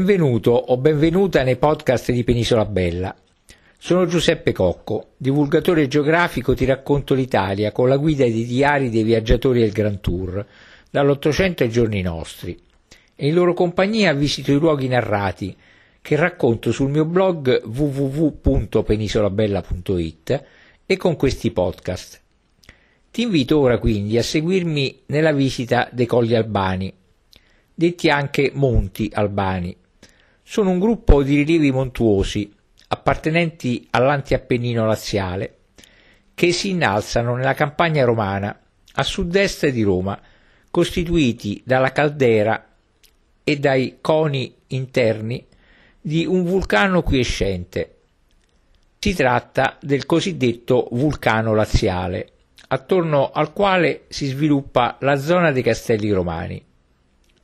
Benvenuto o benvenuta nei podcast di Penisola Bella. Sono Giuseppe Cocco, divulgatore geografico ti racconto l'Italia con la guida dei diari dei viaggiatori del Grand Tour, dall'Ottocento ai giorni nostri. E in loro compagnia visito i luoghi narrati che racconto sul mio blog www.penisolabella.it e con questi podcast. Ti invito ora quindi a seguirmi nella visita dei Colli Albani, detti anche Monti Albani, sono un gruppo di rilievi montuosi appartenenti all'antiappennino laziale che si innalzano nella campagna romana a sud-est di Roma, costituiti dalla caldera e dai coni interni di un vulcano quiescente. Si tratta del cosiddetto vulcano laziale, attorno al quale si sviluppa la zona dei castelli romani.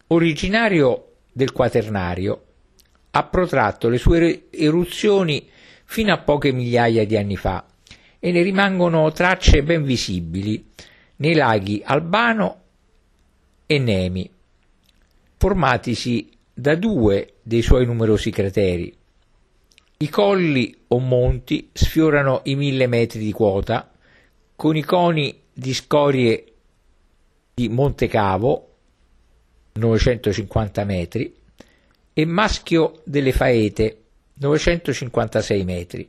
Originario del Quaternario, ha protratto le sue eruzioni fino a poche migliaia di anni fa e ne rimangono tracce ben visibili nei laghi Albano e Nemi, formatisi da due dei suoi numerosi crateri. I colli o monti sfiorano i mille metri di quota, con i coni di scorie di Monte Cavo, 950 metri, e Maschio delle Faete, 956 metri.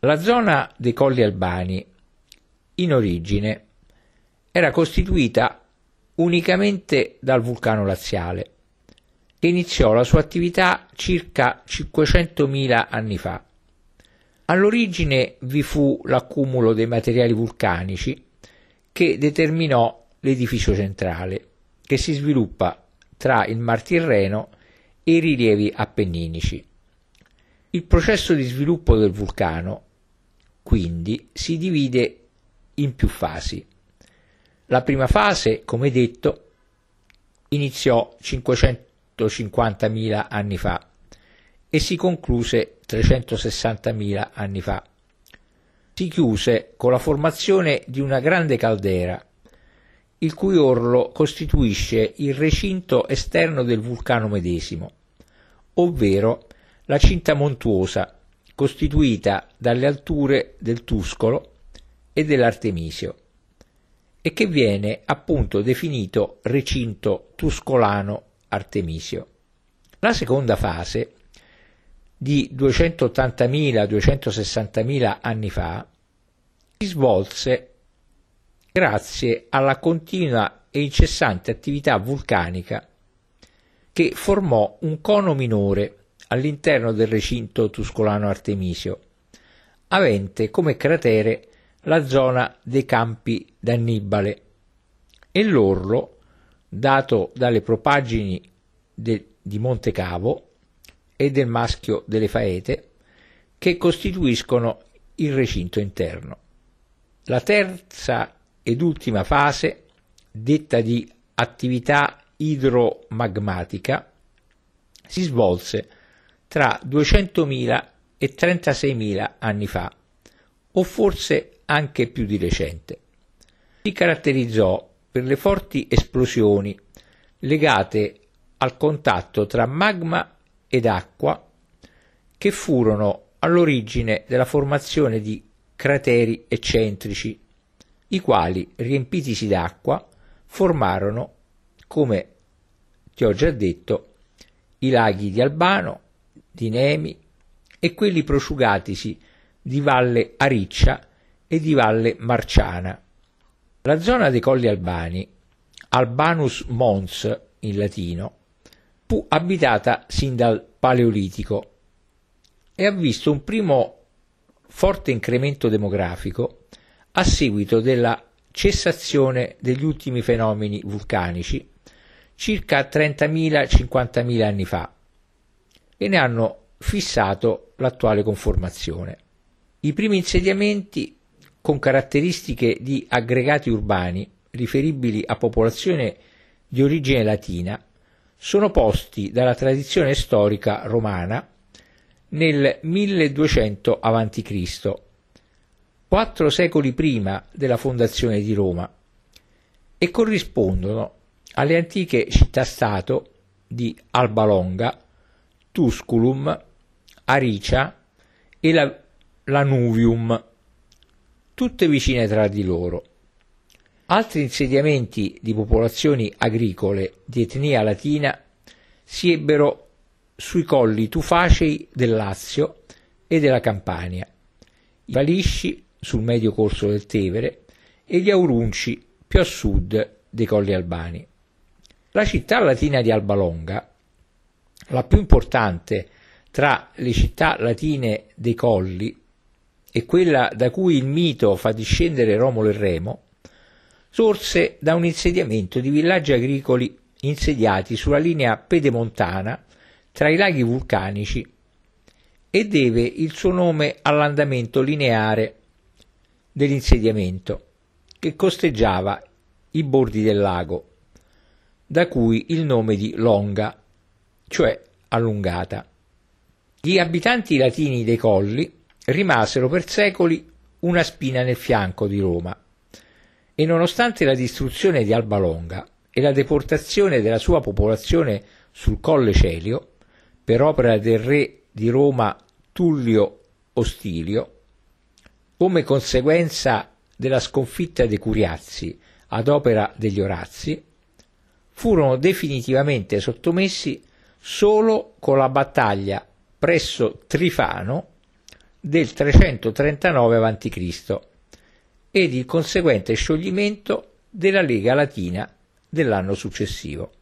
La zona dei Colli Albani, in origine, era costituita unicamente dal vulcano laziale, che iniziò la sua attività circa 500.000 anni fa. All'origine vi fu l'accumulo dei materiali vulcanici che determinò l'edificio centrale, che si sviluppa tra il Mar Tirreno i rilievi appenninici. Il processo di sviluppo del vulcano, quindi, si divide in più fasi. La prima fase, come detto, iniziò 550.000 anni fa e si concluse 360.000 anni fa. Si chiuse con la formazione di una grande caldera, il cui orlo costituisce il recinto esterno del vulcano medesimo ovvero la cinta montuosa costituita dalle alture del Tuscolo e dell'Artemisio e che viene appunto definito recinto tuscolano Artemisio. La seconda fase, di 280.000-260.000 anni fa, si svolse grazie alla continua e incessante attività vulcanica che formò un cono minore all'interno del recinto tuscolano Artemisio, avente come cratere la zona dei campi d'Annibale e l'orlo dato dalle propaggini de, di Monte Cavo e del maschio delle Faete che costituiscono il recinto interno. La terza ed ultima fase, detta di attività idromagmatica si svolse tra 200.000 e 36.000 anni fa, o forse anche più di recente. Si caratterizzò per le forti esplosioni legate al contatto tra magma ed acqua che furono all'origine della formazione di crateri eccentrici, i quali, riempitisi d'acqua, formarono come ti ho già detto, i laghi di Albano, di Nemi e quelli prosciugatisi di Valle Ariccia e di Valle Marciana. La zona dei Colli Albani, Albanus Mons in latino, fu abitata sin dal Paleolitico e ha visto un primo forte incremento demografico a seguito della cessazione degli ultimi fenomeni vulcanici circa 30.000-50.000 anni fa e ne hanno fissato l'attuale conformazione. I primi insediamenti con caratteristiche di aggregati urbani riferibili a popolazione di origine latina sono posti dalla tradizione storica romana nel 1200 a.C., quattro secoli prima della fondazione di Roma, e corrispondono alle antiche città-stato di Alba Longa, Tusculum, Aricia e la, Lanuvium, tutte vicine tra di loro. Altri insediamenti di popolazioni agricole di etnia latina si ebbero sui colli tufacei del Lazio e della Campania, i Palisci sul medio corso del Tevere e gli Aurunci più a sud dei colli albani. La città latina di Albalonga, la più importante tra le città latine dei colli e quella da cui il mito fa discendere Romolo e Remo, sorse da un insediamento di villaggi agricoli insediati sulla linea pedemontana tra i laghi vulcanici e deve il suo nome all'andamento lineare dell'insediamento che costeggiava i bordi del lago, da cui il nome di Longa, cioè allungata. Gli abitanti latini dei colli rimasero per secoli una spina nel fianco di Roma e nonostante la distruzione di Alba Longa e la deportazione della sua popolazione sul Colle Celio, per opera del re di Roma Tullio Ostilio, come conseguenza della sconfitta dei Curiazzi ad opera degli Orazzi, furono definitivamente sottomessi solo con la battaglia presso Trifano del 339 a.C. ed il conseguente scioglimento della Lega Latina dell'anno successivo.